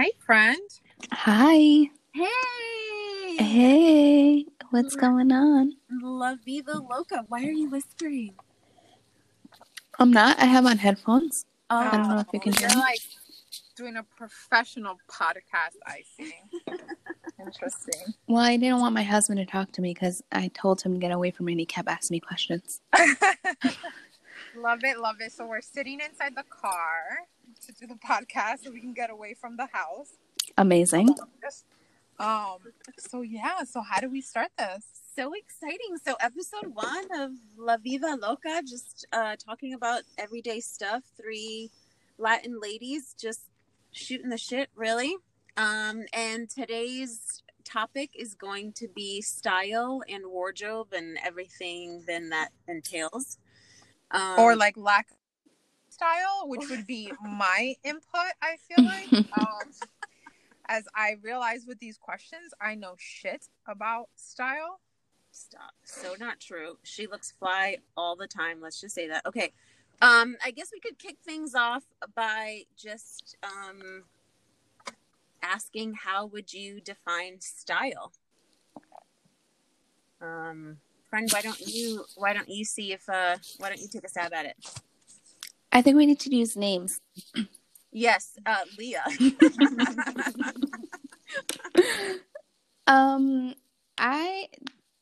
Hi, friend. Hi. Hey. Hey. What's going on? La Viva Loca. Why are you whispering? I'm not. I have on headphones. Oh, I don't oh, know if you can hear You're me. like doing a professional podcast, I see. Interesting. Well, I didn't want my husband to talk to me because I told him to get away from me and he kept asking me questions. love it, love it. So we're sitting inside the car to do the podcast so we can get away from the house. Amazing. Um so yeah, so how do we start this? so exciting. So, episode one of La Viva Loca, just uh, talking about everyday stuff. Three Latin ladies just shooting the shit, really. Um, and today's topic is going to be style and wardrobe and everything then that entails. Um, Or like lack of style, which would be my input, I feel like. Um as I realize with these questions, I know shit about style. Stop. So not true. She looks fly all the time. Let's just say that. Okay. Um, I guess we could kick things off by just um asking how would you define style? Um, friend, why don't you why don't you see if uh why don't you take a stab at it? I think we need to use names. Yes, uh Leah. Um, I,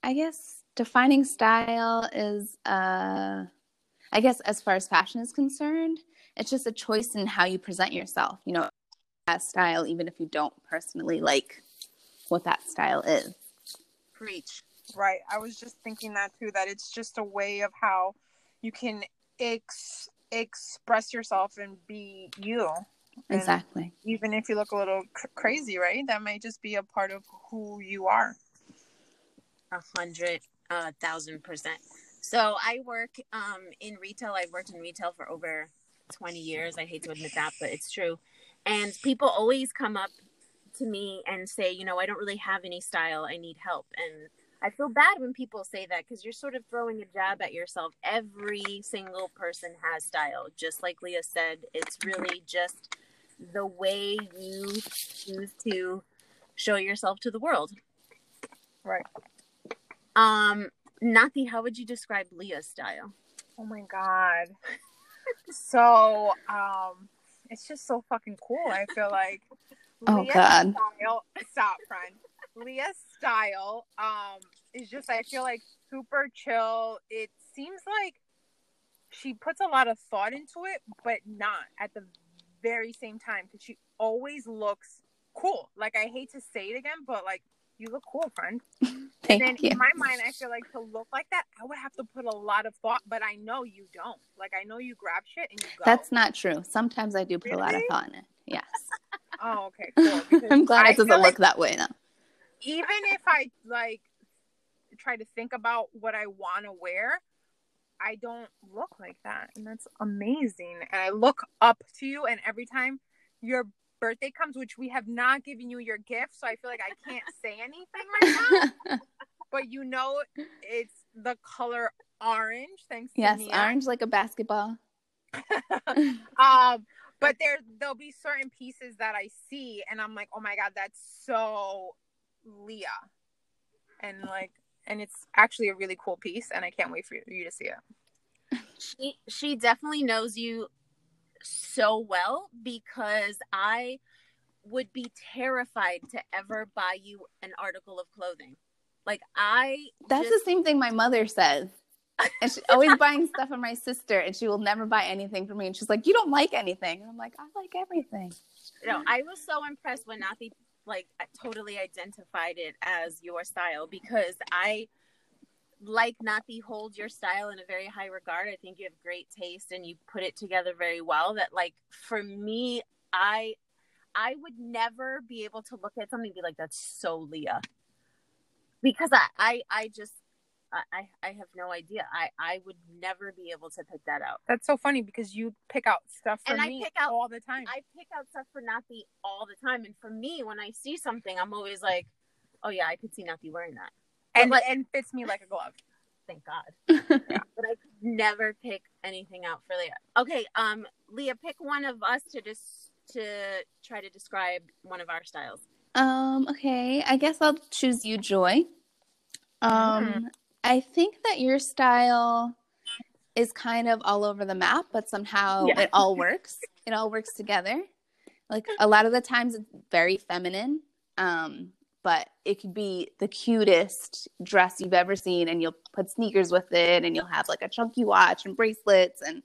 I guess defining style is, uh, I guess as far as fashion is concerned, it's just a choice in how you present yourself. You know, style, even if you don't personally like what that style is. Preach. Right. I was just thinking that too, that it's just a way of how you can ex- express yourself and be you. And Exactly. Even if you look a little cr- crazy, right? That might just be a part of who you are. A hundred uh, thousand percent. So I work um, in retail. I've worked in retail for over 20 years. I hate to admit that, but it's true. And people always come up to me and say, you know, I don't really have any style. I need help. And I feel bad when people say that because you're sort of throwing a jab at yourself. Every single person has style. Just like Leah said, it's really just the way you choose to show yourself to the world. Right. Um, Nati, how would you describe Leah's style? Oh my God. so, um, it's just so fucking cool. I feel like. Oh, Leah's God. Style, stop, friend. Leah's style, um, is just, I feel like super chill. It seems like she puts a lot of thought into it, but not at the very same time because she always looks cool. Like, I hate to say it again, but like, you look cool, friend. Thank and then you. in my mind, I feel like to look like that, I would have to put a lot of thought, but I know you don't. Like, I know you grab shit and you go. That's not true. Sometimes I do put a lot of thought in it. Yes. Oh, okay, cool. I'm glad I it doesn't look like that way now. Even if I like try to think about what I want to wear, I don't look like that, and that's amazing. And I look up to you, and every time your birthday comes, which we have not given you your gift, so I feel like I can't say anything right now. But you know, it's the color orange. Thanks. yes, orange like a basketball. um but there there'll be certain pieces that i see and i'm like oh my god that's so leah and like and it's actually a really cool piece and i can't wait for you, you to see it She she definitely knows you so well because I would be terrified to ever buy you an article of clothing. Like I That's just- the same thing my mother says. And she's always buying stuff for my sister, and she will never buy anything for me. And she's like, "You don't like anything." And I'm like, "I like everything." no, I was so impressed when Nathi like totally identified it as your style because I like Nathi hold your style in a very high regard. I think you have great taste and you put it together very well. That like for me, I I would never be able to look at something and be like, that's so Leah. Because I I, I just I, I I have no idea. I, I would never be able to pick that out. that's so funny because you pick out stuff for And I me pick out- all the time I pick out stuff for Nathi all the time. And for me, when I see something, I'm always like, oh yeah, I could see Nathi wearing that. and but- and fits me like a glove Thank God. But I could never pick anything out for Leah. Okay, um, Leah, pick one of us to just to try to describe one of our styles? Um, okay, I guess I'll choose you, Joy. Um, Mm. I think that your style is kind of all over the map, but somehow Yeah. it all works. It all works together. Like a lot of the times it's very feminine. Um, but it could be the cutest dress you've ever seen and you'll put sneakers with it and you'll have like a chunky watch and bracelets and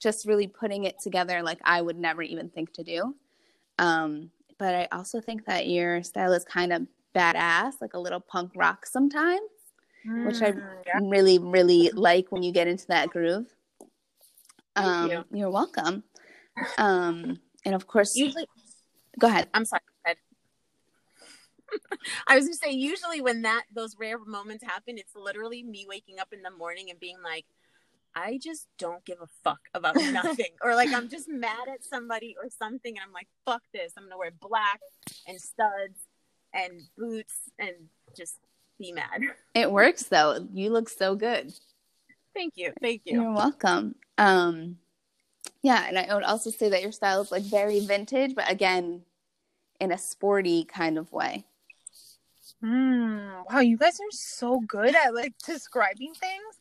just really putting it together like I would never even think to do. Um, but I also think that your style is kind of badass, like a little punk rock sometimes, which I Mm, yeah. really, really like when you get into that groove. Thank Um, you. You're welcome. Um, and of course, Usually, go ahead. I'm sorry. go ahead. I was gonna say usually when that those rare moments happen, it's literally me waking up in the morning and being like, I just don't give a fuck about nothing, or like I'm just mad at somebody or something, and I'm like, fuck this, I'm gonna wear black and studs and boots and just be mad. It works though. You look so good. Thank you, thank you. You're welcome. Um, yeah, and I would also say that your style is like very vintage, but again, in a sporty kind of way. Mm, wow, you guys are so good at like describing things.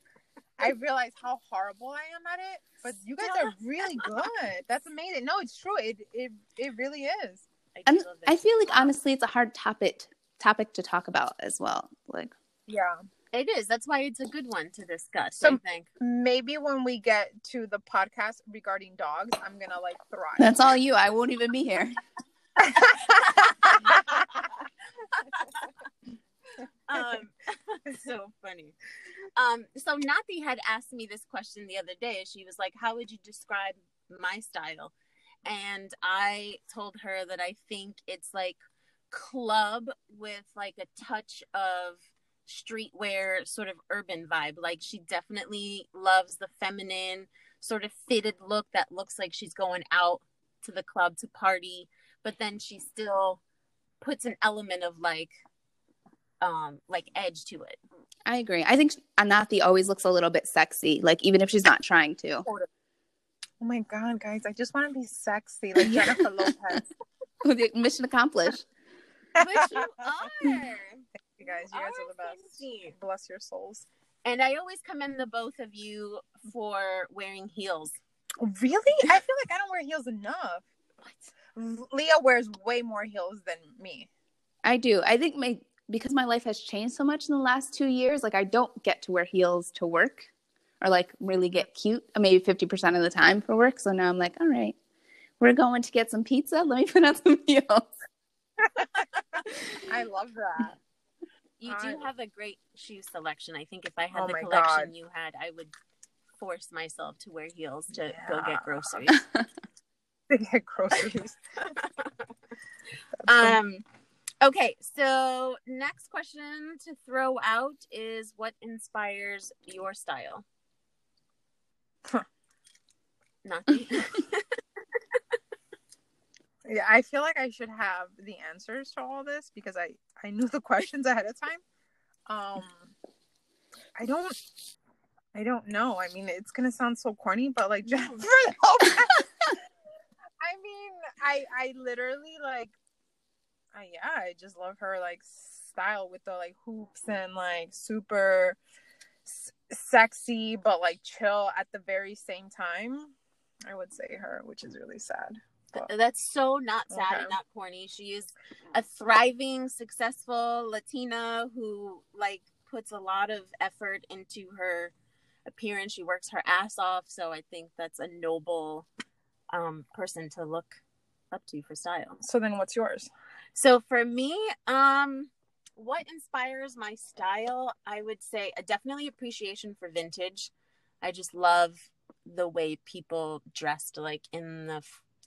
I realize how horrible I am at it, but you guys are really good. That's amazing. No, it's true. It it it really is. I, And. I feel like honestly, it's a hard topic topic to talk about as well. Like, Yeah. it is. That's why it's a good one to discuss. So- I think. Maybe when we get to the podcast regarding dogs, I'm gonna like thrive. that's all you. I won't even be here. um so funny um so Nati had asked me this question the other day she was like how would you describe my style and i told her that i think it's like club with like a touch of streetwear sort of urban vibe like she definitely loves the feminine sort of fitted look that looks like she's going out to the club to party but then she still puts an element of like um like edge to it I agree. I think Anathi always looks a little bit sexy, like even if she's not trying to. Oh my god, guys! I just want to be sexy like Jennifer Lopez. Mission accomplished. But you are You guys, you guys are the best. fancy. Bless your souls. and i always commend the both of you for wearing heels Really? I feel like I don't wear heels enough. What? Leah wears way more heels than me. I do. I think my because my life has changed so much in the last two years, like I don't get to wear heels to work or like really get cute, uh, maybe 50% of the time for work. So now I'm like, all right, we're going to get some pizza. Let me put on some heels. I love that. you I- do have a great shoe selection i think if i had Oh the collection God. you had i would force myself to wear heels to go get groceries To get groceries. um okay so next question to throw out is what inspires your style Huh. Nothing. Yeah, I feel like I should have the answers to all this because I I knew the questions ahead of time. Um, I don't. I don't know. I mean, it's gonna sound so corny, but like Jennifer. I mean, I I literally like, I yeah, I just love her like style with the like hoops and like super s- sexy but like chill at the very same time. I would say her, which is really sad. That's so not sad Okay. and not corny. She is a thriving, successful Latina who like puts a lot of effort into her appearance. She works her ass off, so I think that's a noble um person to look up to for style. so then, what's yours? So for me, um what inspires my style? I would say a definitely appreciation for vintage. I just love the way people dressed like in the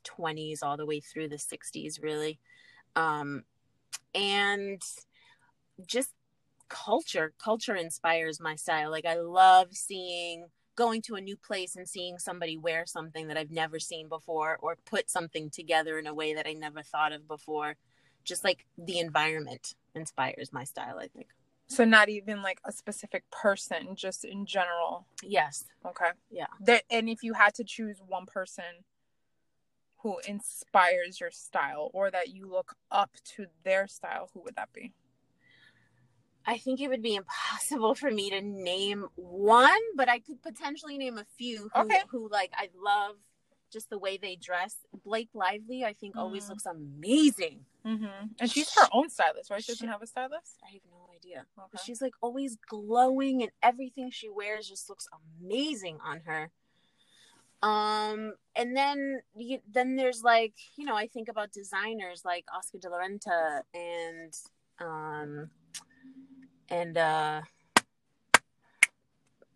20s all the way through the 60s really. Um and just culture culture inspires my style like i love seeing going to a new place and seeing somebody wear something that i've never seen before or put something together in a way that i never thought of before just like the environment inspires my style i think So not even like a specific person, just in general. yes Okay. Yeah. That and if you had to choose one person, who inspires your style or that you look up to their style, who would that be? I think it would be impossible for me to name one, but I could potentially name a few who, Okay. who like I love just the way they dress. Blake Lively, I think, always Mm. looks amazing. Mm-hmm. And she's her own stylist, right? She doesn't have a stylist. I have no idea. Okay. But she's like always glowing and everything she wears just looks amazing on her. Um and then you, then there's like, you know, I think about designers like Oscar de la Renta and um and uh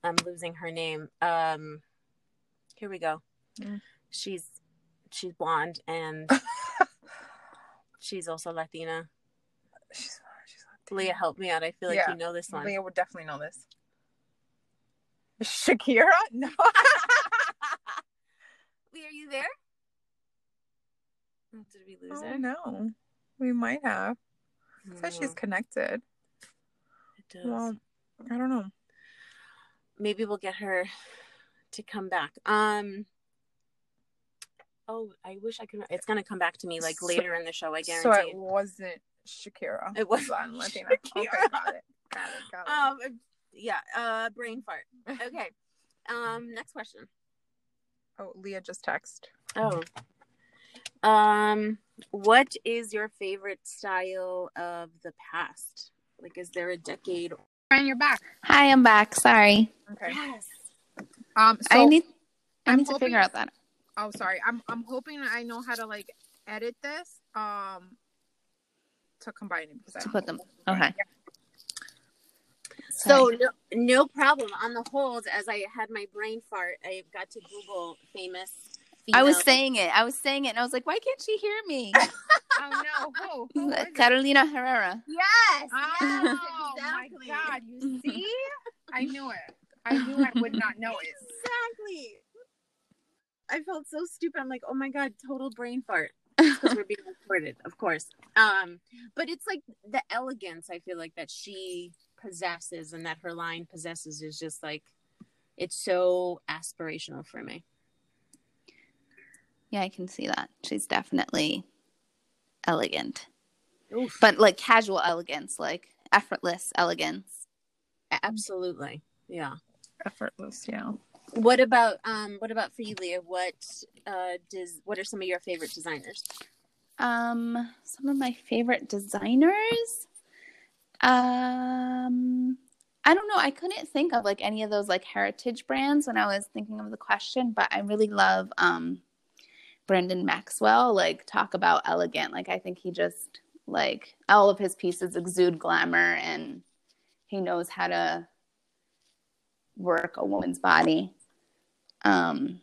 I'm losing her name. Um here we go. Mm. She's she's blonde and she's also Latina. She's, she's Leah, help me out. I feel like Yeah. you know this one. Leah would definitely know this. Shakira? No. Leah, are you there? Oh, Did we lose oh, her? no. We might have. It says she's connected. it does. Well, I don't know. Maybe we'll get her to come back. Um. Oh, I wish I could. It's gonna come back to me like So- later in the show. I guarantee. So it wasn't Shakira. It was on Latina. Shakira. Okay, got it. Got it. Got it. um. Yeah. Uh. Brain fart. Okay. Um. Next question. Oh, Leah just texted. Oh. Um. What is your favorite style of the past? Like, is there a decade? And you're back. Hi, I'm back. Sorry. Okay. Yes. Um. So I need I I'm need to hoping- figure out that. Oh, sorry. I'm I'm hoping I know how to like edit this. Um. To combine it because I To don't put them. Okay. So no, no problem. On the hold, as I had my brain fart, I got to Google famous. I was saying it. I was saying it, and I was like, "Why can't she hear me?" Oh no! Who? Who is it? Carolina Herrera. Yes. Oh yes, my exactly. god! You see? I knew it. I knew I would not know it. Exactly. I felt so stupid. I'm like, oh my god, total brain fart. Because we're being recorded, of course. Um, but it's like the elegance I feel like that she possesses and that her line possesses is just like it's so aspirational for me. Yeah, I can see that. She's definitely elegant, Oof. but like casual elegance, like effortless elegance. Absolutely. Yeah. Effortless, yeah. What about um what about for you, Leah? What uh does what are some of your favorite designers? Um, some of my favorite designers. Um, I don't know. I couldn't think of like any of those like heritage brands when I was thinking of the question, but I really love um Brandon Maxwell. Like talk about elegant. Like I think he just like all of his pieces exude glamour and he knows how to work a woman's body. Um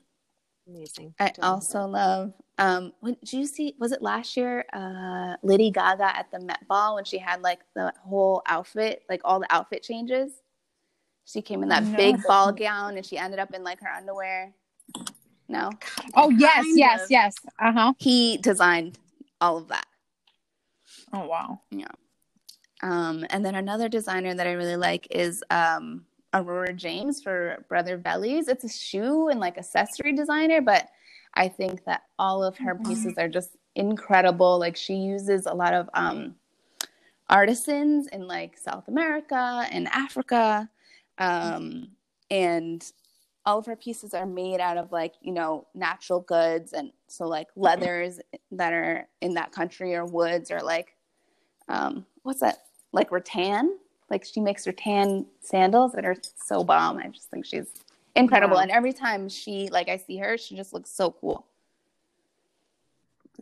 Amazing. I also love um when did you see was it last year uh Lady Gaga at the Met Ball when she had like the whole outfit like all the outfit changes she came in that No. big ball gown and she ended up in like her underwear no Oh yes, Kind yes, of. yes. Uh huh. he designed all of that Oh wow. Yeah. Um and then another designer that I really like is um Aurora James for Brother Vellies it's a shoe and like accessory designer but I think that all of her Mhm. pieces are just incredible. Like she uses a lot of um, artisans in like South America and Africa, um, and all of her pieces are made out of like you know natural goods and so like leathers that are in that country or woods or like um, what's that like rattan. Like she makes rattan sandals that are so bomb. I just think she's incredible. Wow. And every time she like I see her, she just looks so cool.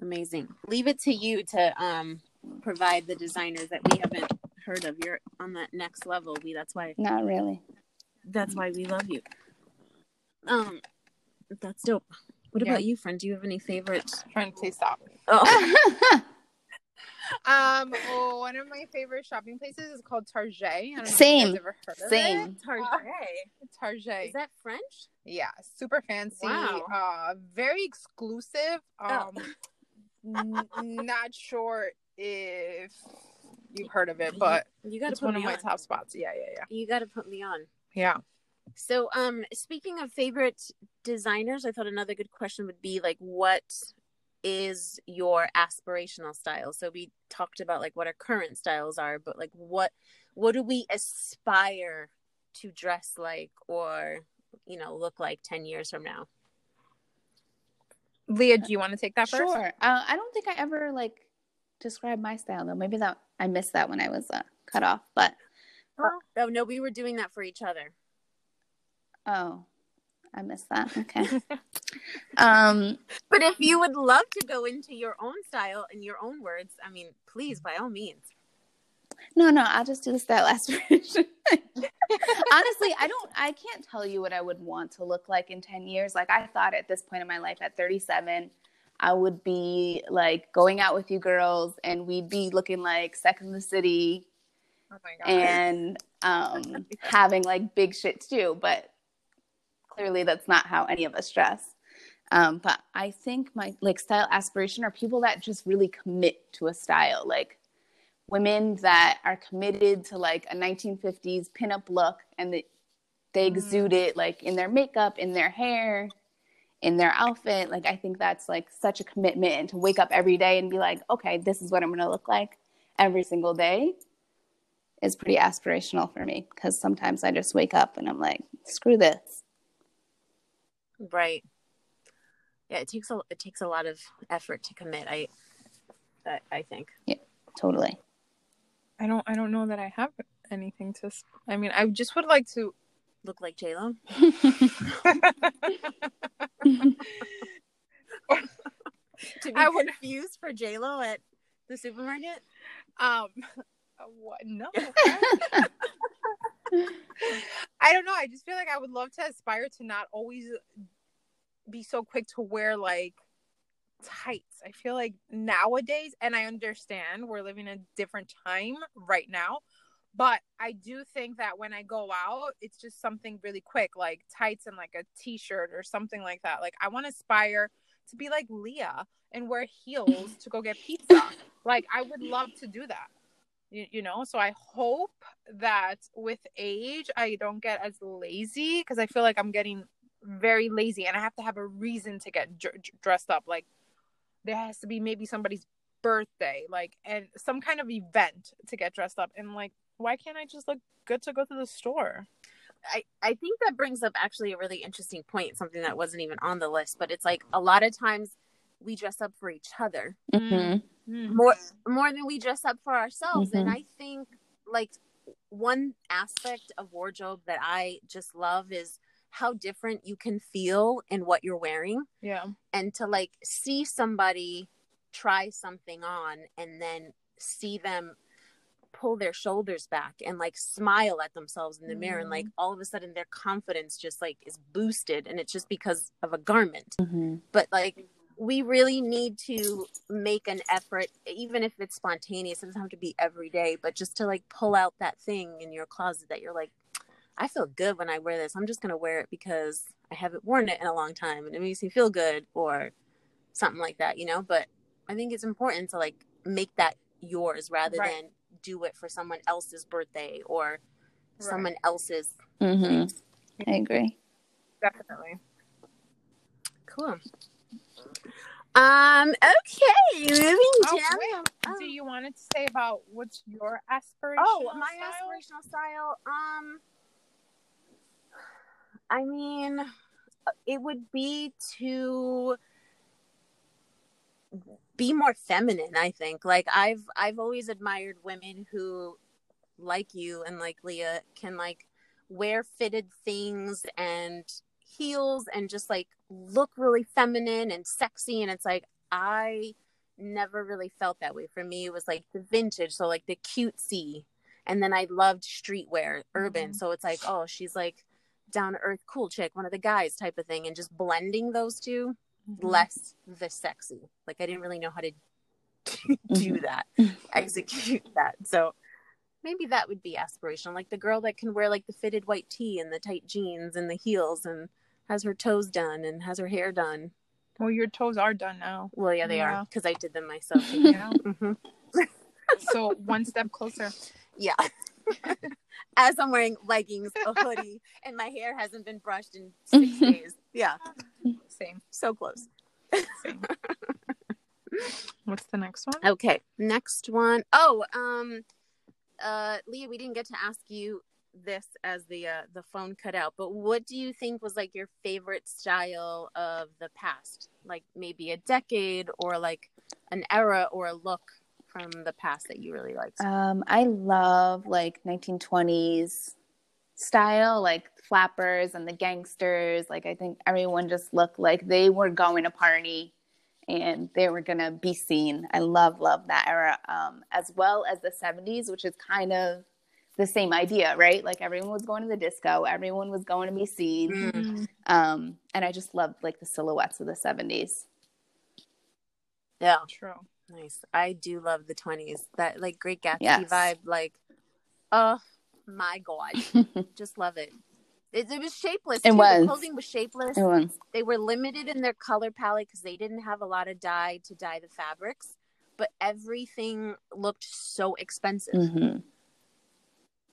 Amazing. Leave it to you to um provide the designers that we haven't heard of. You're on that next level. We that's why Not really. that's why we love you. Um that's dope. What Yeah. about you, friend? Do you have any favorites? Friend, please stop. Oh, Um, oh, one of my favorite shopping places is called Target. I don't know Same. If ever heard of Same. It. Target. Target. Is that French? yeah, super fancy. Wow. Uh, very exclusive. Oh. Um, n- not sure if you've heard of it, but You got to it's put one of me my on. top spots. Yeah, yeah, yeah. You got to put me on. Yeah. So, um, speaking of favorite designers, I thought another good question would be like, what is your aspirational style? So we talked about like what our current styles are, but like what what do we aspire to dress like or you know look like 10 years from now? Leah, do you want to take that first? Sure. Uh, I don't think I ever like described my style though. Maybe that I missed that when I was uh, cut off. But Oh no, we were doing that for each other. oh, I missed that. Okay. um. But if you would love to go into your own style and your own words, I mean, please by all means. No, no. I'll just do the style aspiration. Honestly, I don't. I can't tell you what I would want to look like in ten years. Like I thought at this point in my life, at thirty-seven. I would be like going out with you girls and we'd be looking like Sex in the City, Oh my god. and um, having like big shit too. But clearly, that's not how any of us dress. Um, but I think my like style aspiration are people that just really commit to a style, like women that are committed to like a 1950s pinup look, and they, they exude it like in their makeup, in their hair, in their outfit. Like I think that's like such a commitment, and to wake up every day and be like, okay, this is what I'm gonna look like every single day is pretty aspirational for me because sometimes I just wake up and I'm like, screw this. Right. Yeah, it takes a it takes a lot of effort to commit. I I, I think. Yeah, totally. I don't I don't know that I have anything to I mean, I just would like to Look like J Lo. To be I would- confused for J Lo at the supermarket. um what no. I don't know. I just feel like I would love to aspire to not always be so quick to wear like tights. I feel like nowadays, and I understand we're living a different time right now, but I do think that when I go out, it's just something really quick, like tights and like a t shirt or something like that. Like, I want to aspire to be like Leah and wear heels to go get pizza. Like, I would love to do that you, you know? So i hope that with age i don't get as lazy because i feel like i'm getting very lazy and i have to have a reason to get dr- dressed up. Like there has to be maybe somebody's birthday like and some kind of event to get dressed up and like why can't i just look good to go to the store? I, I think that brings up actually a really interesting point, something that wasn't even on the list, but it's like a lot of times we dress up for each other Mhm. Mm. more more than we dress up for ourselves. And Mhm. I think like one aspect of wardrobe that I just love is how different you can feel in what you're wearing yeah and to like see somebody try something on and then see them pull their shoulders back and like smile at themselves in the mirror and like all of a sudden their confidence just like is boosted and it's just because of a garment Mhm. but like we really need to make an effort even if it's spontaneous it doesn't have to be every day but just to like pull out that thing in your closet that you're like i feel good when i wear this i'm just going to wear it because i haven't worn it in a long time and it makes me feel good or something like that you know but i think it's important to like make that yours rather Right. than do it for someone else's birthday or Right. someone else's mm-hmm. I agree. definitely cool um okay moving oh, down. Oh. do you want to say about what's your aspiration Oh, my aspirational style. Um, I mean, it would be to be more feminine. I think. Like I've I've always admired women who, like you and like Leah, can like wear fitted things and heels and just like look really feminine and sexy. And it's like I never really felt that way. For me, it was like the vintage, so like the cutesy, and then I loved streetwear, urban. Mhm. So it's like, oh, she's like down to earth, cool chick, one of the guys type of thing, and just blending those 2 Mm-hmm. less the sexy. Like I didn't really know how to do Mhm. that, execute that. So maybe that would be aspirational, like the girl that can wear like the fitted white tee and the tight jeans and the heels and has her toes done and has her hair done. Well, your toes are done now. Well, yeah, they Yeah. are because I did them myself. Yeah. hmm so one step closer. Yeah. As I'm wearing leggings, a hoodie, and my hair hasn't been brushed in six days. Yeah. Same. So close. Same. What's the next one? Okay, next one. Oh, um, uh, Leah, we didn't get to ask you this as the uh, the phone cut out, but what do you think was like your favorite style of the past? Like maybe a decade or like an era or a look from the past that you really liked? Um, I love like 1920s style, like flappers and the gangsters. Like I think everyone just looked like they were going to party and they were gonna be seen. I love love that era, um, as well as the 70s, which is kind of the same idea, right? Like everyone was going to the disco, everyone was going to be seen, Mm. um, and I just loved like the silhouettes of the 70s. Yeah, True. nice. I do love the twenties. That like Great Gatsby Yes. vibe. Like, oh my god, just love it. It, it was shapeless. It too. was. The clothing was shapeless. Everyone's they were limited in their color palette because they didn't have a lot of dye to dye the fabrics but everything looked so expensive mhm.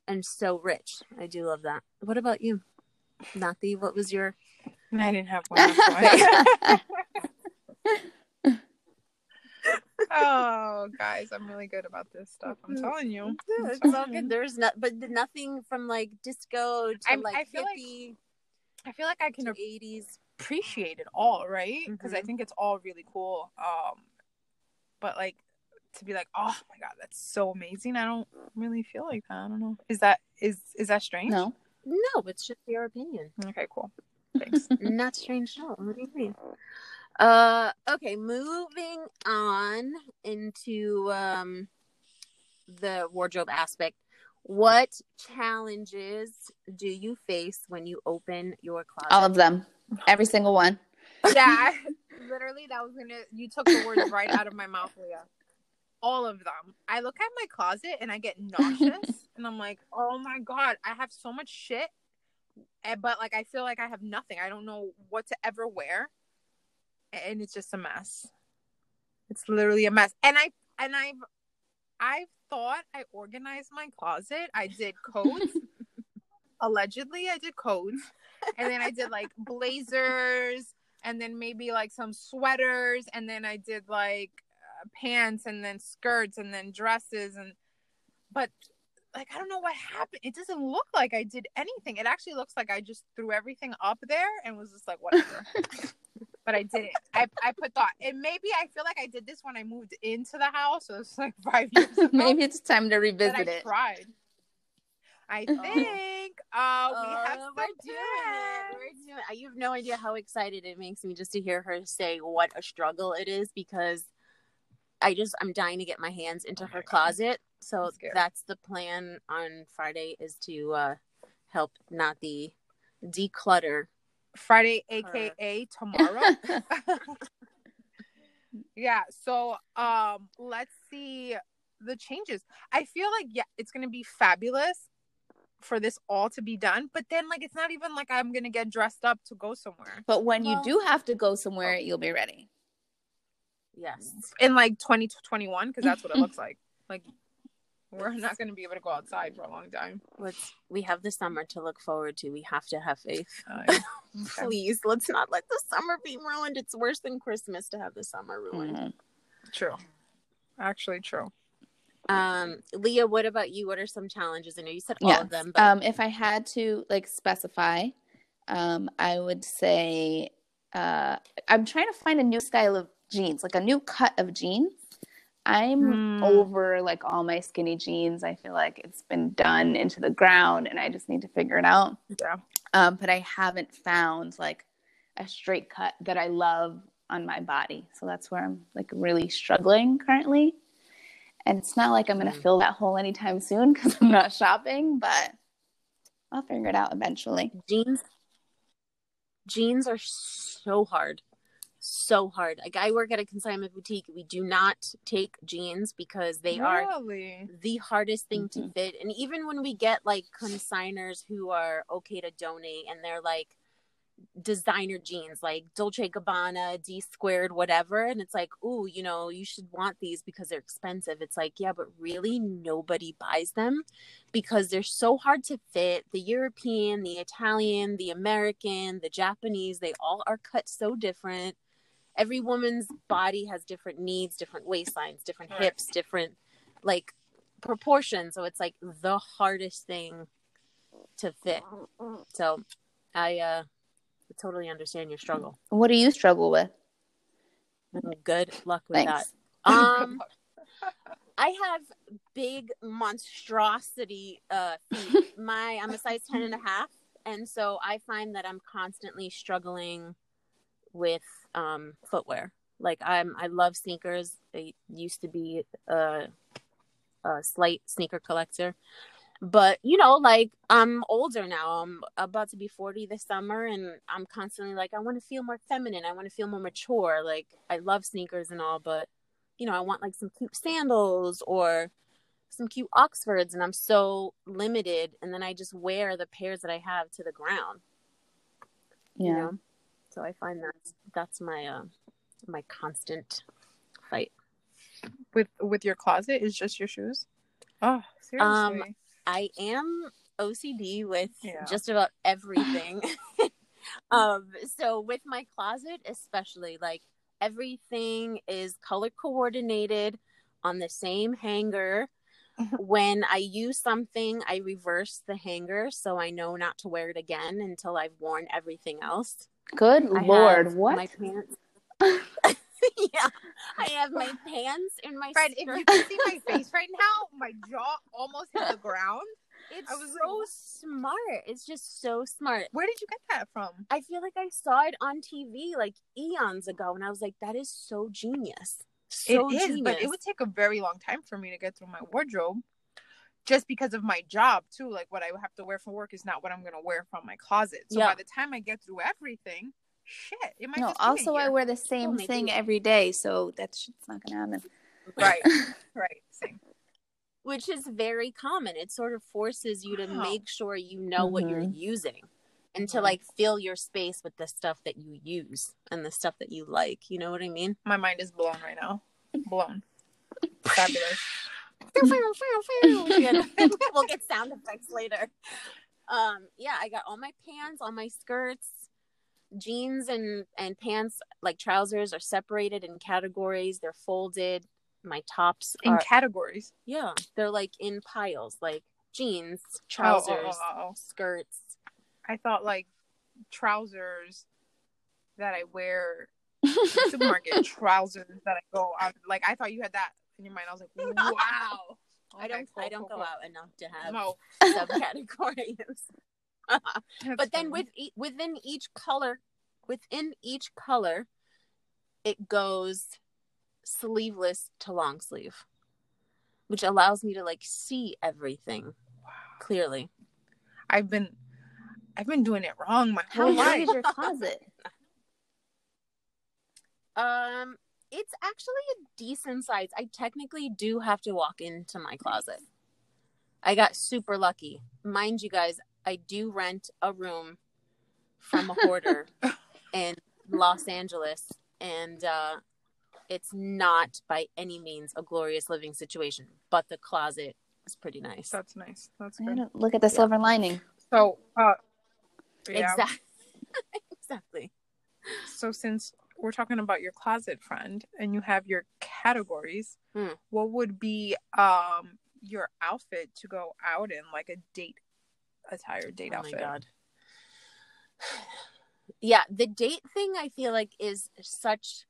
And so rich i do love that what about you Nathi, what was your I didn't have one. Oh, guys, I'm really good about this stuff. I'm telling you. It's all good there's not but nothing from like disco to I'm- like I feel like hippie I feel like I can 80s appreciate it all, right? Because I Mhm. think it's all really cool. Um, but like to be like, oh my god, that's so amazing. I don't really feel like that. I don't know. Is that is is that strange? no. no it's just your opinion Okay, cool. Thanks. not strange at all what do you mean uh okay moving on into um the wardrobe aspect what challenges do you face when you open your closet All of them, every single one. yeah, literally, that was gonna. You took the words right out of my mouth, Leah. All of them. I look at my closet and I get nauseous, and I'm like, oh my god, I have so much shit, eh, but like I feel like I have nothing. I don't know what to ever wear, and it's just a mess. It's literally a mess, and I and I've I've thought I organized my closet. I did coats. Allegedly, I did coats. and then I did like blazers and then maybe like some sweaters and then i did like pants and then skirts and then dresses and but like i don't know what happened. It doesn't look like i did anything. It actually looks like i just threw everything up there and was just like whatever. But i didn't. I, I put thought and maybe i feel like i did this when i moved into the house. So it's like five years ago. Maybe it's time to but revisit I it. tried. I think uh we have Oh, some we're doing it. We're doing it. You have no idea how excited it makes me just to hear her say what a struggle it is because I just I'm dying to get my hands into Oh my her God. closet. So that's the plan on Friday is to uh help not the declutter. Friday, aka tomorrow. yeah. So um let's see the changes. I feel like yeah, it's gonna be fabulous for this all to be done. But then like it's not even like I'm gonna get dressed up to go somewhere. But when Well- you do have to go somewhere, you'll be ready. Yes. In like twenty twenty one, because that's what it looks like. Like we're not gonna be able to go outside for a long time. Let's we have the summer to look forward to. We have to have faith. Uh, okay. Please, let's not let the summer be ruined. It's worse than Christmas to have the summer ruined. Mhm. True. Actually true. Um, Leah, what about you? What are some challenges? I know you said all Yes. of them, but Um, if I had to like specify, um, I would say uh, I'm trying to find a new style of jeans, like a new cut of jeans. I'm Hmm. over like all my skinny jeans. I feel like it's been done into the ground, and I just need to figure it out. Yeah. Um, but I haven't found like a straight cut that I love on my body. So that's where I'm like really struggling currently. And it's not like I'm going to Mm. fill that hole anytime soon because I'm not shopping, but I'll figure it out eventually. jeans jeans are so hard so hard like i work at a consignment boutique we do not take jeans because they are the hardest thing to Mhm. fit and even when we get like consigners who are okay to donate and they're like designer jeans like Dolce Gabbana, D squared, whatever. And it's like, ooh, you know, you should want these because they're expensive. It's like, yeah, but really nobody buys them because they're so hard to fit. The European, the Italian, the American, the Japanese, they all are cut so different. Every woman's body has different needs, different waistlines, different Right. hips, different like proportions. So it's like the hardest thing to fit. So I uh totally understand your struggle. What do you struggle with? Good luck with Thanks. that. Um I have big monstrosity uh feet. My I'm a size 10 and a half and so I find that I'm constantly struggling with um footwear. Like I'm I love sneakers. I used to be a a slight sneaker collector. But you know, like I'm older now. I'm about to be 40 this summer and I'm constantly like I want to feel more feminine. I want to feel more mature. Like I love sneakers and all, but you know, I want like some cute sandals or some cute Oxfords, and I'm so limited. And then I just wear the pairs that I have to the ground. Yeah. You know? So I find that's that's my uh my constant fight. with with your closet is just your shoes. Oh, seriously. Um, I am OCD with Yeah. just about everything. um, so with my closet, especially, like everything is color coordinated on the same hanger. when I use something, I reverse the hanger so I know not to wear it again until I've worn everything else. Good I lord, have what? My pants. yeah, I have my pants and my Fred, if you can see my face right now, my jaw almost hit the ground. It's I was like, so what? smart. It's just so smart. Where did you get that from? I feel like I saw it on TV like eons ago, and I was like, "That is so genius." So it is, genius. but it would take a very long time for me to get through my wardrobe. Just because of my job too, like what I have to wear for work is not what I'm gonna wear from my closet. So Yeah. by the time I get through everything, shit, it might No, just be also I wear the same maybe. thing every day, so that's it's not gonna happen. right, right, same. which is very common. It sort of forces you to Wow. make sure you know what you're Mhm. using and to like fill your space with the stuff that you use and the stuff that you like. You know what I mean? My mind is blown right now. Blown. Fabulous. We'll get sound effects later. Um, yeah, I got all my pants, all my skirts, jeans and and pants like trousers are separated in categories. They're folded. My tops In are categories. yeah, they're like in piles, like jeans, Oh, oh, trousers, oh, oh. skirts. I thought like trousers that I wear supermarket trousers that I go out like I thought you had that in your mind. I was like, wow. I don't cool, I don't cool, go cool. out enough to have No, subcategories. but then funny. with e- within each color within each color it goes sleeveless to long sleeve which allows me to like see everything clearly I've been I've been doing it wrong my How whole big life. is your closet? um it's actually a decent size i technically do have to walk into my closet i got super lucky mind you guys i do rent a room from a hoarder in los angeles and uh it's not by any means a glorious living situation but the closet is pretty nice That's nice. That's good. look at the silver lining. So, uh, yeah. exactly exactly So since we're talking about your closet friend and you have your categories, Hmm. what would be um your outfit to go out in, like a date attire, date outfit? oh outfit? my god yeah the date thing i feel like is such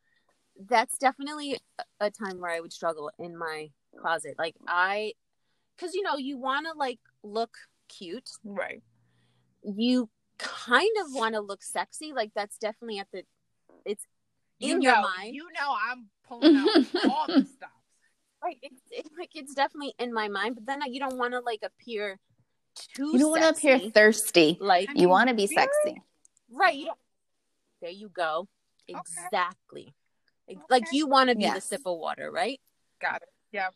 that's definitely a- a time where i would struggle in my closet like i because you know you want to like look cute Right. you kind of want to look sexy like that's definitely at the it's You in know, your mind You know, I'm pulling out all the stops. right it's, it's like it's definitely in my mind but then you don't want to like appear too You don't want to appear thirsty. like I You want to be really? sexy. Right. you There you go. Okay. Exactly. Like you want to be the sip of water, right? Got it. Yeah.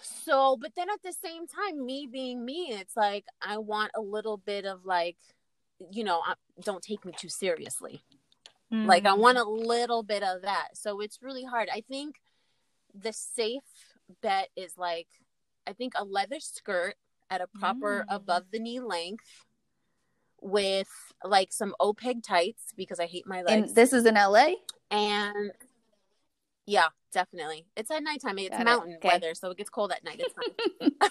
So, but then at the same time, me being me, it's like I want a little bit of like, you know, uh, don't take me too seriously. Like I Mm. want a little bit of that. So it's really hard. I think the safe bet is like, I think a leather skirt at a proper Mm. above the knee length with like some opaque tights because I hate my legs. And this is in LA. and yeah, definitely. It's at nighttime. It's Got it. mountain Okay. weather, so it gets cold at night. It's fine.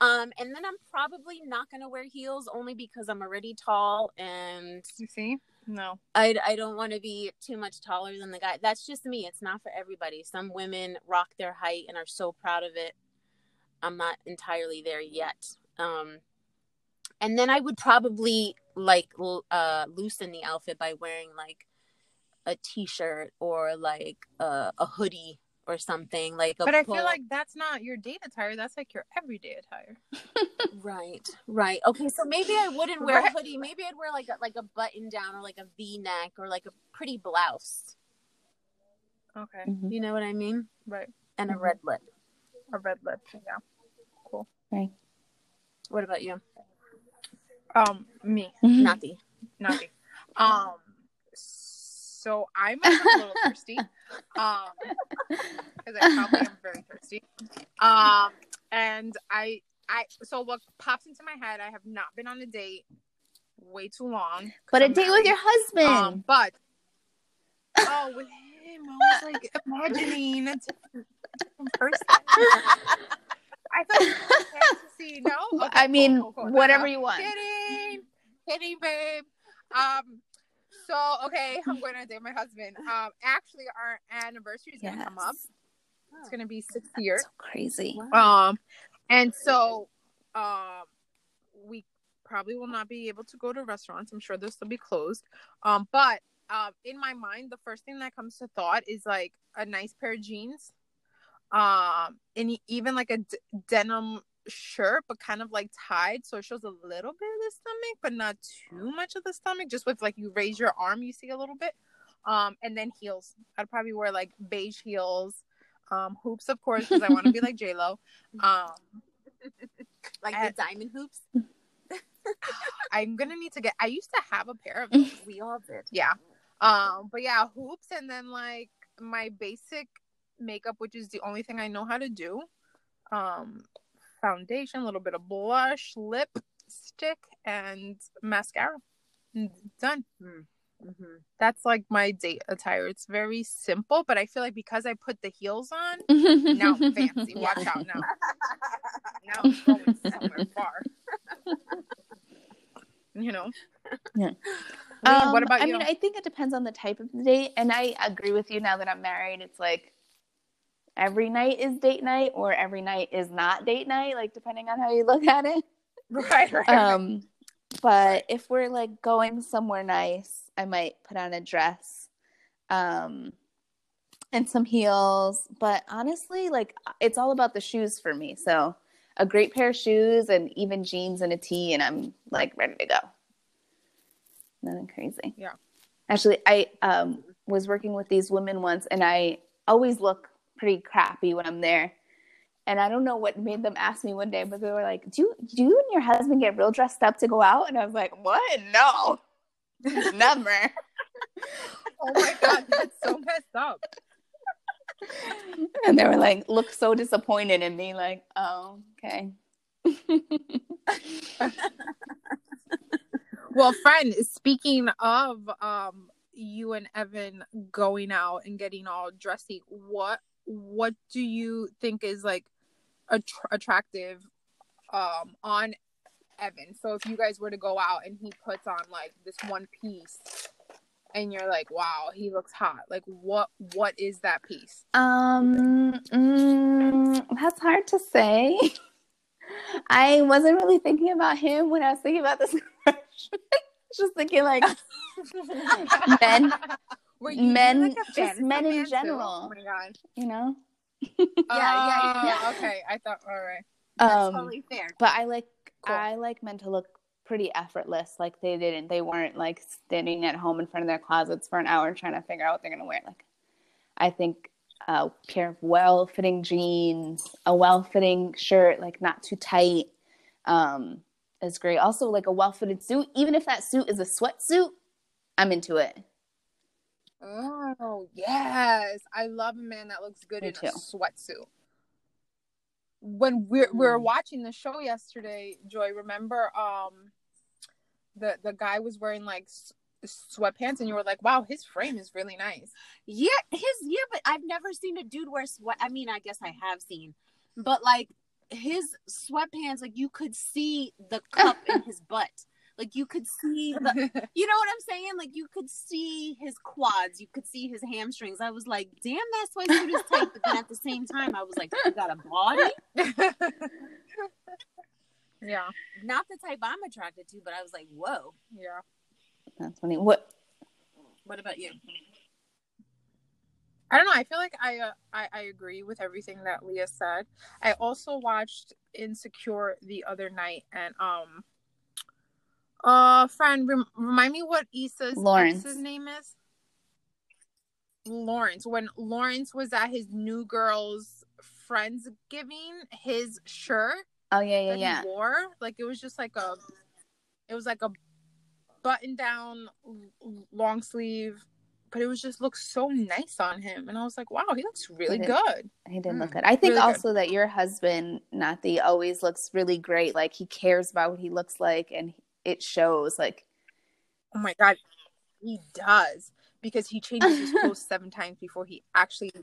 um, and then I'm probably not gonna wear heels only because I'm already tall and You see? No. I, I don't want to be too much taller than the guy. That's just me. It's not for everybody. Some women rock their height and are so proud of it. I'm not entirely there yet. Um, and then I would probably like uh, loosen the outfit by wearing like a t-shirt or like a, a hoodie or something like a But I pull- feel like that's not your date attire. That's like your everyday attire. right right okay so maybe i wouldn't wear a hoodie maybe i'd wear like a like a button down or like a v-neck or like a pretty blouse Okay. Mhm. you know what i mean Right. and a Mhm. red lip A red lip. Yeah. Cool. Right. what about you Um, me. Mhm. Nathi? Nothing. um, so I'm a little thirsty. Um, because I probably am very thirsty. Um, and I, I, so what pops into my head? I have not been on a date way too long. But a I'm date with your husband. Um, but oh, with him, I was like imagining a different, different person. I thought it was fantasy. No, Okay, I mean, cool, cool, cool. whatever No, you want. Kidding, kidding, babe. Um, so okay, I'm going to date my husband. Um, actually, our anniversary is gonna come up. It's gonna be six years. So crazy. Um, and so, um, we probably will not be able to go to restaurants. I'm sure they'll still be closed. Um, but um, in my mind, the first thing that comes to thought is like a nice pair of jeans, um, and even like a d- denim shirt, but kind of like tied, so it shows a little bit of the stomach, but not too much of the stomach. Just with like you raise your arm, you see a little bit. Um, and then heels. I'd probably wear like beige heels. Um, hoops, of course, because I want to be like J Lo. Um, like the diamond hoops I'm gonna need to get. I used to have a pair of those. we all did yeah. Um, but yeah, hoops, and then like my basic makeup, which is the only thing I know how to do. Um, foundation, a little bit of blush, lipstick, and mascara. And Done. mm-hmm. That's like my date attire. It's very simple, but I feel like because I put the heels on, now I'm fancy. Yeah. Watch out now. Now I'm going somewhere far. You know. Yeah. Lee, what Um, about I mean, I think it depends on the type of date, and I agree with you. Now that I'm married, it's like every night is date night, or every night is not date night, like depending on how you look at it. right, right. Um, but if we're like going somewhere nice, I might put on a dress, um, and some heels. But honestly, like it's all about the shoes for me. So a great pair of shoes and even jeans and a tee, and I'm like ready to go. Nothing crazy. Yeah. Actually, I um was working with these women once, and I always look pretty crappy when I'm there. And I don't know what made them ask me one day, but they were like, "Do you, do you and your husband get real dressed up to go out?" And I was like, "What? No, never." oh my god, that's so messed up. and they were like, look so disappointed in me, like, "Oh, okay." Well, friend, speaking of um you and Evan going out and getting all dressy, what what do you think is like att- attractive um on Evan? So if you guys were to go out and he puts on like this one piece and you're like, "Wow, he looks hot." Like what what is that piece? Um, mm, that's hard to say. I wasn't really thinking about him when I was thinking about this question. Just thinking like Men- Were you men- like just men in man, too? general. Oh my god. you know. yeah, yeah, yeah. Okay, I thought all right. That's Um, totally fair. but I like Cool. I like men to look pretty effortless. Like they didn't they weren't like standing at home in front of their closets for an hour trying to figure out what they're gonna wear. Like I think a pair of well fitting jeans, a well fitting shirt, like not too tight, um, is great. Also like a well fitted suit, even if that suit is a sweatsuit, I'm into it. Oh yes, I love a man that looks good Me in too. a sweatsuit. When we're we were Mm. watching the show yesterday, Joy, remember um the the guy was wearing like sweatpants and you were like, wow, his frame is really nice. Yeah, his yeah, but I've never seen a dude wear sweat. I mean, I guess I have seen, but like his sweatpants, like you could see the cup in his butt. Like you could see the, you know what I'm saying? Like you could see his quads, you could see his hamstrings. I was like, damn, that sweatsuit is tight. But then at the same time, I was like, you got a body. yeah. Not the type I'm attracted to, but I was like, whoa. Yeah. That's funny. What? What about you? I don't know. I feel like I, uh, I I agree with everything that Leah said. I also watched Insecure the other night, and um, uh, friend, rem- remind me what Issa's Lawrence. name is. Lawrence. When Lawrence was at his new girl's friends giving, his shirt Oh yeah, yeah, that yeah. he wore, like it was just like a, it was like a button down long sleeve, but it was just looked so nice on him, and I was like, wow, he looks really is. good. He did look Mm, good. I think really good. also that your husband, Nathi, always looks really great. Like he cares about what he looks like, and it shows. Like Oh my god, he does because he changes his clothes seven times before he actually.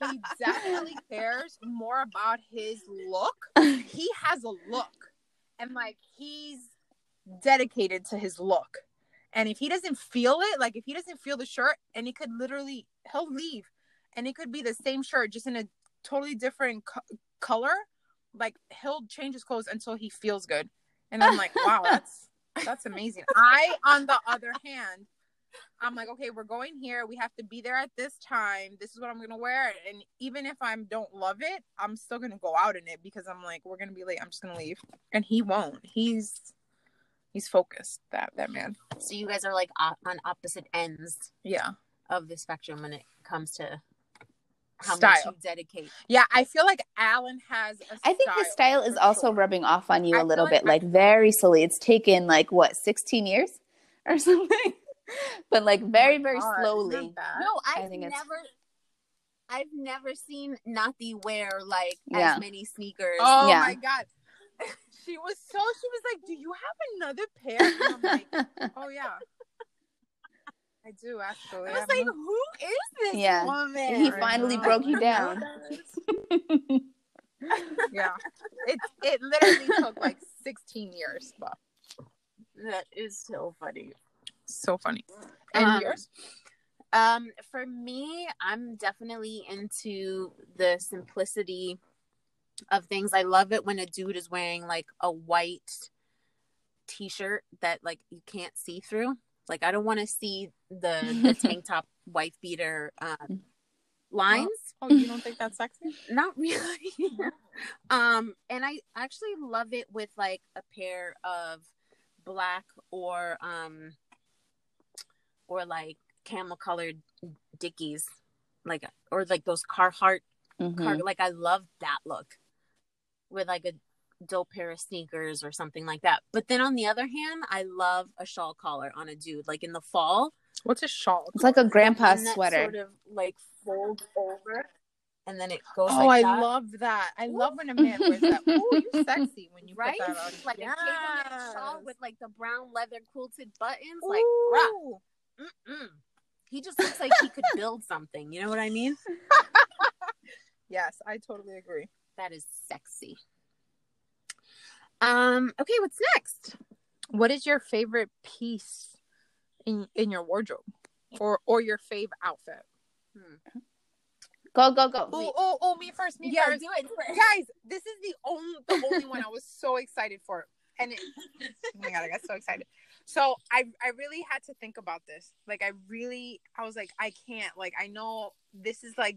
He definitely cares more about his look. He has a look, and like he's dedicated to his look. And if he doesn't feel it, like if he doesn't feel the shirt, and he could literally, he'll leave, and it could be the same shirt just in a totally different co- color. Like he'll change his clothes until he feels good, and I'm like, wow, that's that's amazing. I, on the other hand, I'm like, okay, we're going here. We have to be there at this time. This is what I'm gonna wear. And even if I don't love it, I'm still gonna go out in it because I'm like, we're gonna be late. I'm just gonna leave. And he won't. He's he's focused. That that man. So you guys are like on opposite ends Yeah. of the spectrum when it comes to how Style. much you dedicate. Yeah. I feel like Alan has. A I think his style is for also sure. rubbing off on you I a little bit, I- like very slowly. It's taken like what, sixteen years or something, but like oh very, very Oh God, slowly. isn't No, I I've think it's- never. I've never seen Nathi wear like Yeah. as many sneakers. Oh Yeah. my god. She was so. She was like, "Do you have another pair?" And I'm like, "Oh yeah, I do actually." I I was have like, no- who is this Yeah. woman? He finally know. broke you down. yeah, it it literally took like 16 years, but That is so funny. so funny. And Um, yours? Um, for me, I'm definitely into the simplicity of things. I love it when a dude is wearing like a white t-shirt that like you can't see through. Like I don't want to see the the tank top wife beater um lines. Oh, you don't think that's sexy? Not really. um, and I actually love it with like a pair of black or um or like camel colored dickies, like or like those Carhartt Mhm. car. Like I love that look with like a dope pair of sneakers or something like that. But then on the other hand, I love a shawl collar on a dude. Like in the fall, What's a shawl? It's like a grandpa one that sweater. sort of like folds over, and then it goes. Oh, like I that. love that. I love when a man wears that. Oh, you sexy when you right? put that on. Like yes. a cable shawl with like the brown leather quilted buttons. Like, bruh, mm-mm. he just looks like he could build something. You know what I mean? Yes, I totally agree. That is sexy. Um. Okay, what's next? What is your favorite piece in in your wardrobe, or or your fave outfit? Hmm. Go, go, go. Oh, oh, oh! Me first. Me Yeah, first. do it. Do it. Guys, this is the only the only one I was so excited for, and it, oh my god, I got so excited. So I I really had to think about this. Like I really I was like I can't. Like I know this is like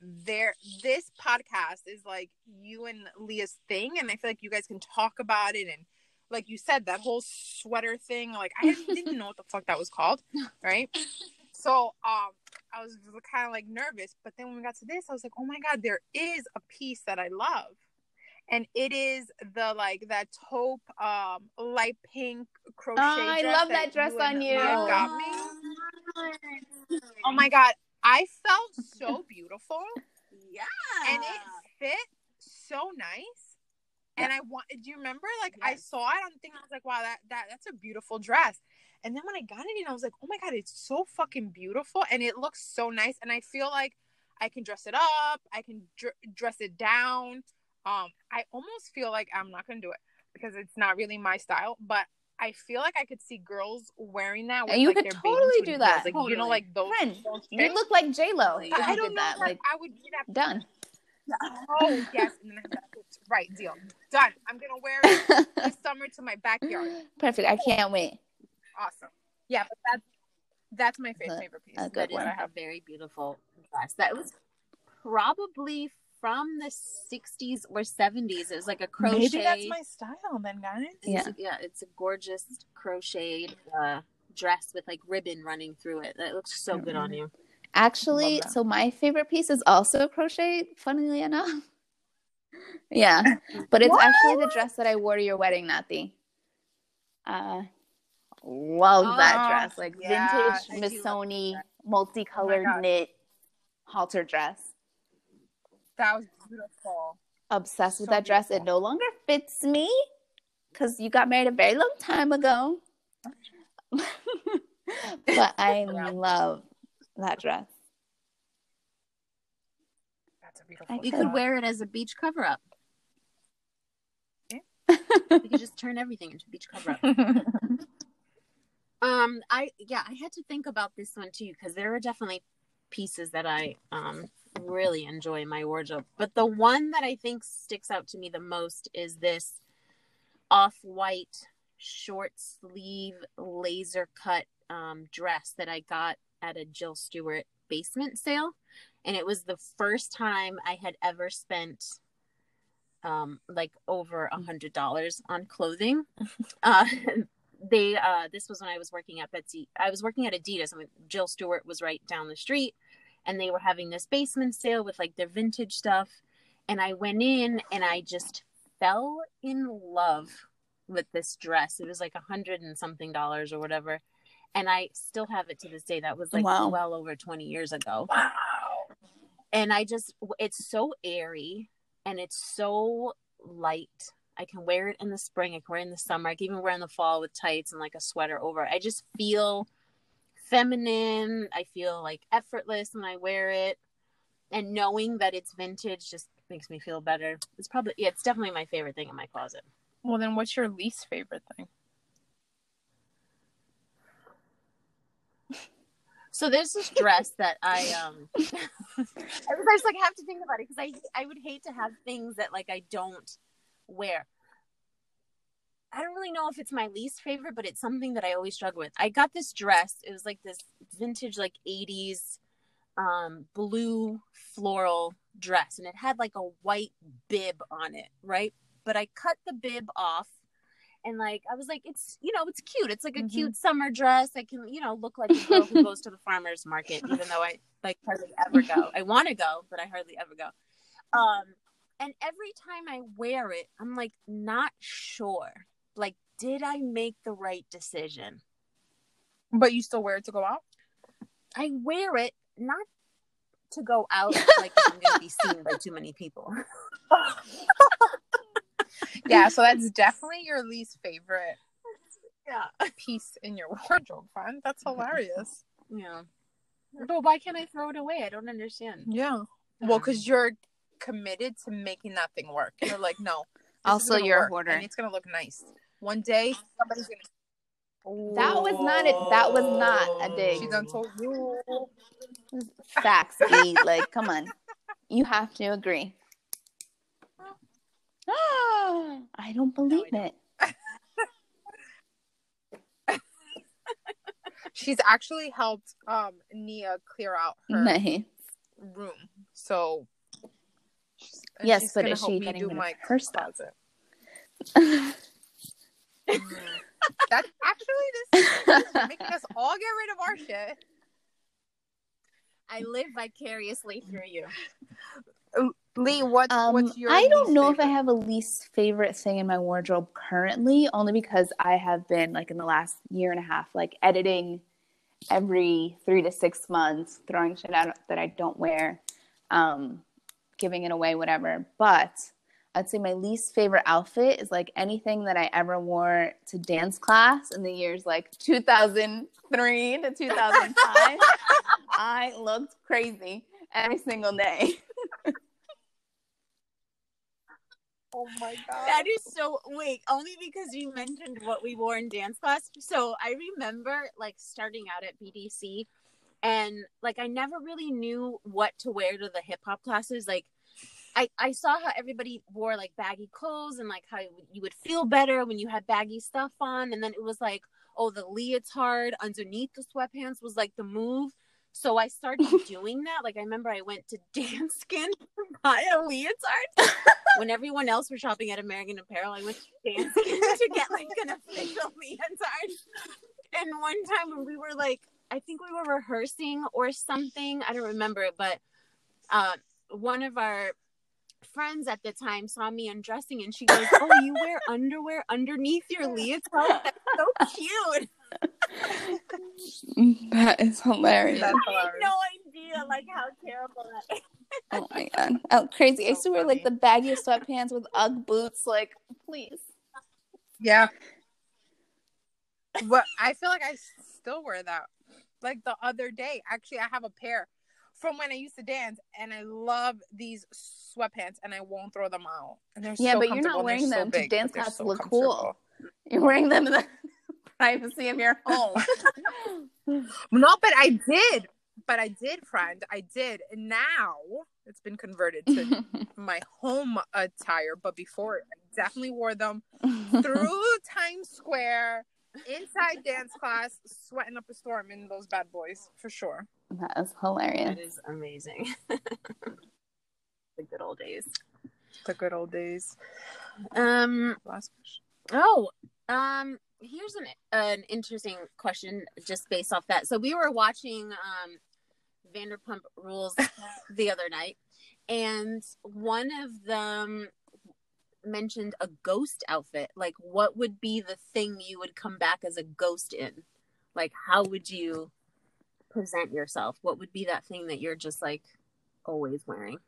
their this podcast is like you and Leah's thing, and I feel like you guys can talk about it and. Like you said, that whole sweater thing, like I didn't, didn't know what the fuck that was called, right? So, um, I was kind of like nervous, but then when we got to this, I was like, oh my god, there is a piece that I love, and it is the like that taupe, um, light pink crochet. Oh, I love that dress and on you. got me. Oh my god, I felt so beautiful, Yeah. and it fit so nice. And I want. Do you remember? Like I saw it on the thing. I was like, wow, that that that's a beautiful dress. And then when I got it in, I was like, oh my god, it's so fucking beautiful, and it looks so nice. And I feel like I can dress it up, I can dr- dress it down. Um, I almost feel like I'm not gonna do it because it's not really my style, but I feel like I could see girls wearing that. With, you like, could their totally do that. Like you know, like those. Friend, those You look like J Lo. I But I did don't know that. Like I would be that. done. Oh yes, and then I have that. right deal done. I'm gonna wear it this summer to my backyard. Perfect. I can't wait. Awesome. Yeah, but that's that's my favorite favorite piece. a good That is one. a very beautiful dress. That was probably from the 60s or 70s. It was like a crochet. Maybe that's my style, then, guys. Yeah. It's- yeah, it's a gorgeous crocheted uh, dress with like ribbon running through it. That looks so good on you. Actually, so my favorite piece is also crochet, funnily enough. Yeah. But it's actually the dress that I wore to your wedding, Nathi. Uh love that Oh, dress. Like yeah, vintage I do love Missoni Oh multicolored God. knit halter dress. That was beautiful. Obsessed with So that dress. It no longer fits me because you got married a very long time ago. but I love that dress. That's a beautiful. You could could wear it as a beach cover up. Yeah. You could just turn everything into beach cover up. Um, I yeah, I had to think about this one too because there are definitely pieces that I um really enjoy in my wardrobe. But the one that I think sticks out to me the most is this off-white short sleeve laser cut um dress that I got at a Jill Stuart basement sale. And it was the first time I had ever spent um like over a hundred dollars on clothing. uh they uh this was when I was working at Betsy I was working at Adidas and Jill Stuart was right down the street and they were having this basement sale with like their vintage stuff and I went in and I just fell in love with this dress. It was like a hundred and something dollars or whatever. And I still have it to this day. That was like Wow. well over 20 years ago Wow. and I just it's so airy and it's so light. I can wear it in the spring, I can wear it in the summer, I can even wear it in the fall with tights and like a sweater over. it. I just feel feminine. I feel like effortless when I wear it. And knowing that it's vintage just makes me feel better. It's probably yeah, it's definitely my favorite thing in my closet. Well, then, what's your least favorite thing? So there's this dress that I um I was I just like have to think about it because I I would hate to have things that like I don't wear. I don't really know if it's my least favorite, but it's something that I always struggle with. I got this dress. It was like this vintage like 80s um blue floral dress and it had like a white bib on it, right? But I cut the bib off and like I was like, it's you know, it's cute. It's like a Mhm. cute summer dress. I can, you know, look like a girl who goes to the farmer's market, even though I like hardly ever go. I want to go, but I hardly ever go. Um, and every time I wear it, I'm like not sure. Like, did I make the right decision? But you still wear it to go out? I wear it not to go out like I'm gonna be seen by too many people. Yeah, so that's definitely your least favorite Yeah. piece in your wardrobe, friend. That's hilarious. Yeah. But why can't I throw it away? I don't understand. Yeah. Well, because you're committed to making that thing work. You're like, no. Also, gonna you're a hoarder. and it's gonna look nice. One day, somebody's gonna. That was not it. That was not a dig. She done told you. Facts, B. Like, come on. You have to agree. I don't believe don't. it. She's actually helped um Nia clear out her Nice. room. So. she's- Yes, but is she getting do rid of my her stuff? closet. That's actually this is making us all get rid of our shit. I live vicariously through you. Lee, what's Um, what's your? I don't know if I have a least favorite thing in my wardrobe currently, only because I have been like in the last year and a half, like editing every three to six months, throwing shit out that I don't wear, um, giving it away, whatever. But I'd say my least favorite outfit is like anything that I ever wore to dance class in the years like 2003 to 2005. I looked crazy every single day. Oh my god. That is so wait, only because you mentioned what we wore in dance class. So I remember like starting out at BDC and like I never really knew what to wear to the hip hop classes. Like I, I saw how everybody wore like baggy clothes and like how you would feel better when you had baggy stuff on and then it was like oh the leotard underneath the sweatpants was like the move so I started doing that. Like I remember I went to Danskin to buy a leotard. when everyone else was shopping at American Apparel, I went to Danskin to get like an official leotard. And one time when we were like, I think we were rehearsing or something. I don't remember it, but uh, one of our friends at the time saw me undressing and she goes, Oh, you wear underwear underneath your leotard? That's so cute. that is hilarious. That's I had no idea like how terrible that is. Oh my god. Oh, crazy. I used to So wear like the funny. baggiest sweatpants with Ugg boots. Like, please. Yeah. But I feel like I still wear that. Like the other day, actually, I have a pair from when I used to dance, and I love these sweatpants, and I won't throw them out. And they're Yeah, so but you're not comfortable, and they're wearing so them to dance but class to so look cool. You're wearing them the privacy of your home. No, but I did. But I did, friend. I did. And now it's been converted to my home attire. But before, I definitely wore them through Times Square, inside dance class, sweating up a storm in those bad boys for sure. that is hilarious. That is amazing. the good old days. The good old days. Um Last question. oh, um here's an an interesting question just based off that. So we were watching um Vanderpump Rules the other night and one of them mentioned a ghost outfit. Like what would be the thing you would come back as a ghost in? Like how would you present yourself? What would be that thing that you're just like always wearing?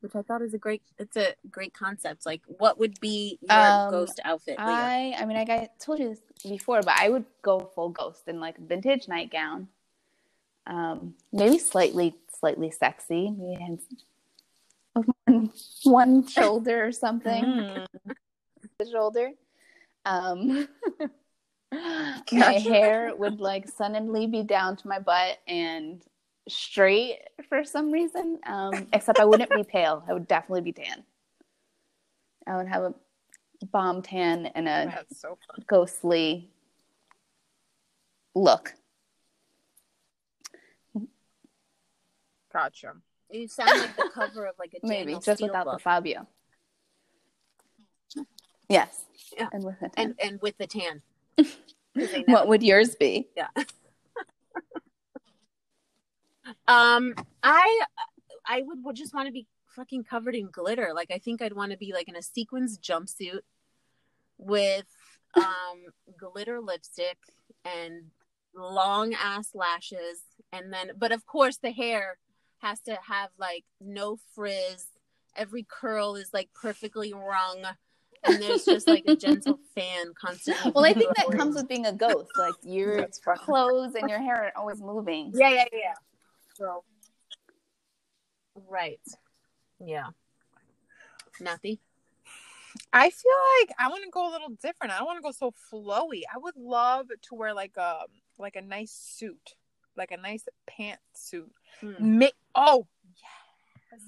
Which I thought is a great it's a great concept. Like what would be your Um, ghost outfit, Leah? I I mean like I told you this before, but I would go full ghost in like a vintage nightgown. Um, maybe slightly slightly sexy. Maybe one, one shoulder or something. Mm. The shoulder. Um my hair would like suddenly be down to my butt and straight for some reason. Um, except I wouldn't be pale. I would definitely be tan. I would have a bomb tan and a so ghostly look. Gotcha. You sound like the cover of like a Maybe Daniel just without the. Fabio. Yes. Yeah. And with it. and and with the tan. what would yours be? Um, I I would, would just want to be fucking covered in glitter. Like I think I'd want to be like in a sequins jumpsuit with um glitter lipstick and long ass lashes, and then but of course the hair has to have like no frizz. Every curl is like perfectly wrung. And there's just like a gentle fan constantly. Well, I think that comes with being a ghost. Like your clothes and your hair are always moving. Yeah, yeah, yeah. So, right. Yeah. Nothing. I feel like I want to go a little different. I don't want to go so flowy. I would love to wear like a like a nice suit, like a nice pantsuit. Hmm. Ma- oh yes.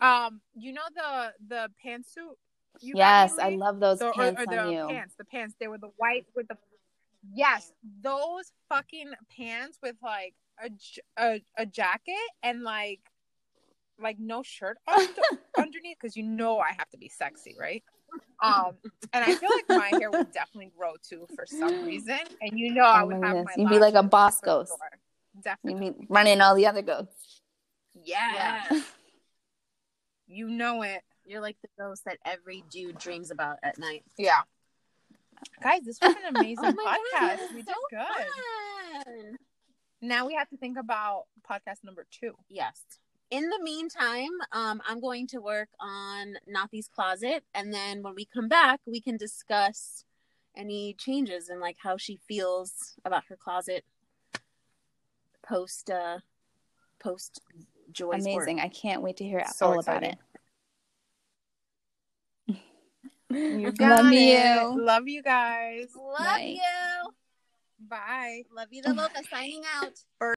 Um, you know the the pantsuit. Yes, I love those The- or- pants or, on the you. pants. The pants. They were the white with the. Yes, those fucking pants with like a j- a, a jacket and like like no shirt under, underneath because you know I have to be sexy, right? Um, and I feel like my hair would definitely grow too for some reason, and you know I Oh would my have goodness. my. You'd be like a boss ghost. sure. You Definitely, be running all the other ghosts. yeah. Yeah. You know it, You're like the ghost that every dude dreams about at night. yeah. Guys, this was an amazing Oh my God, podcast. this we did so good. Fun. Now we have to think about podcast number two. Yes. in the meantime, um, I'm going to work on Nathi's closet, and then when we come back, we can discuss any changes and like how she feels about her closet post uh post Joy's Amazing. work. I can't wait to hear So all about it. You Love it. you. Love you guys. Love Night. you. Bye. Love you, the Loca. Signing out.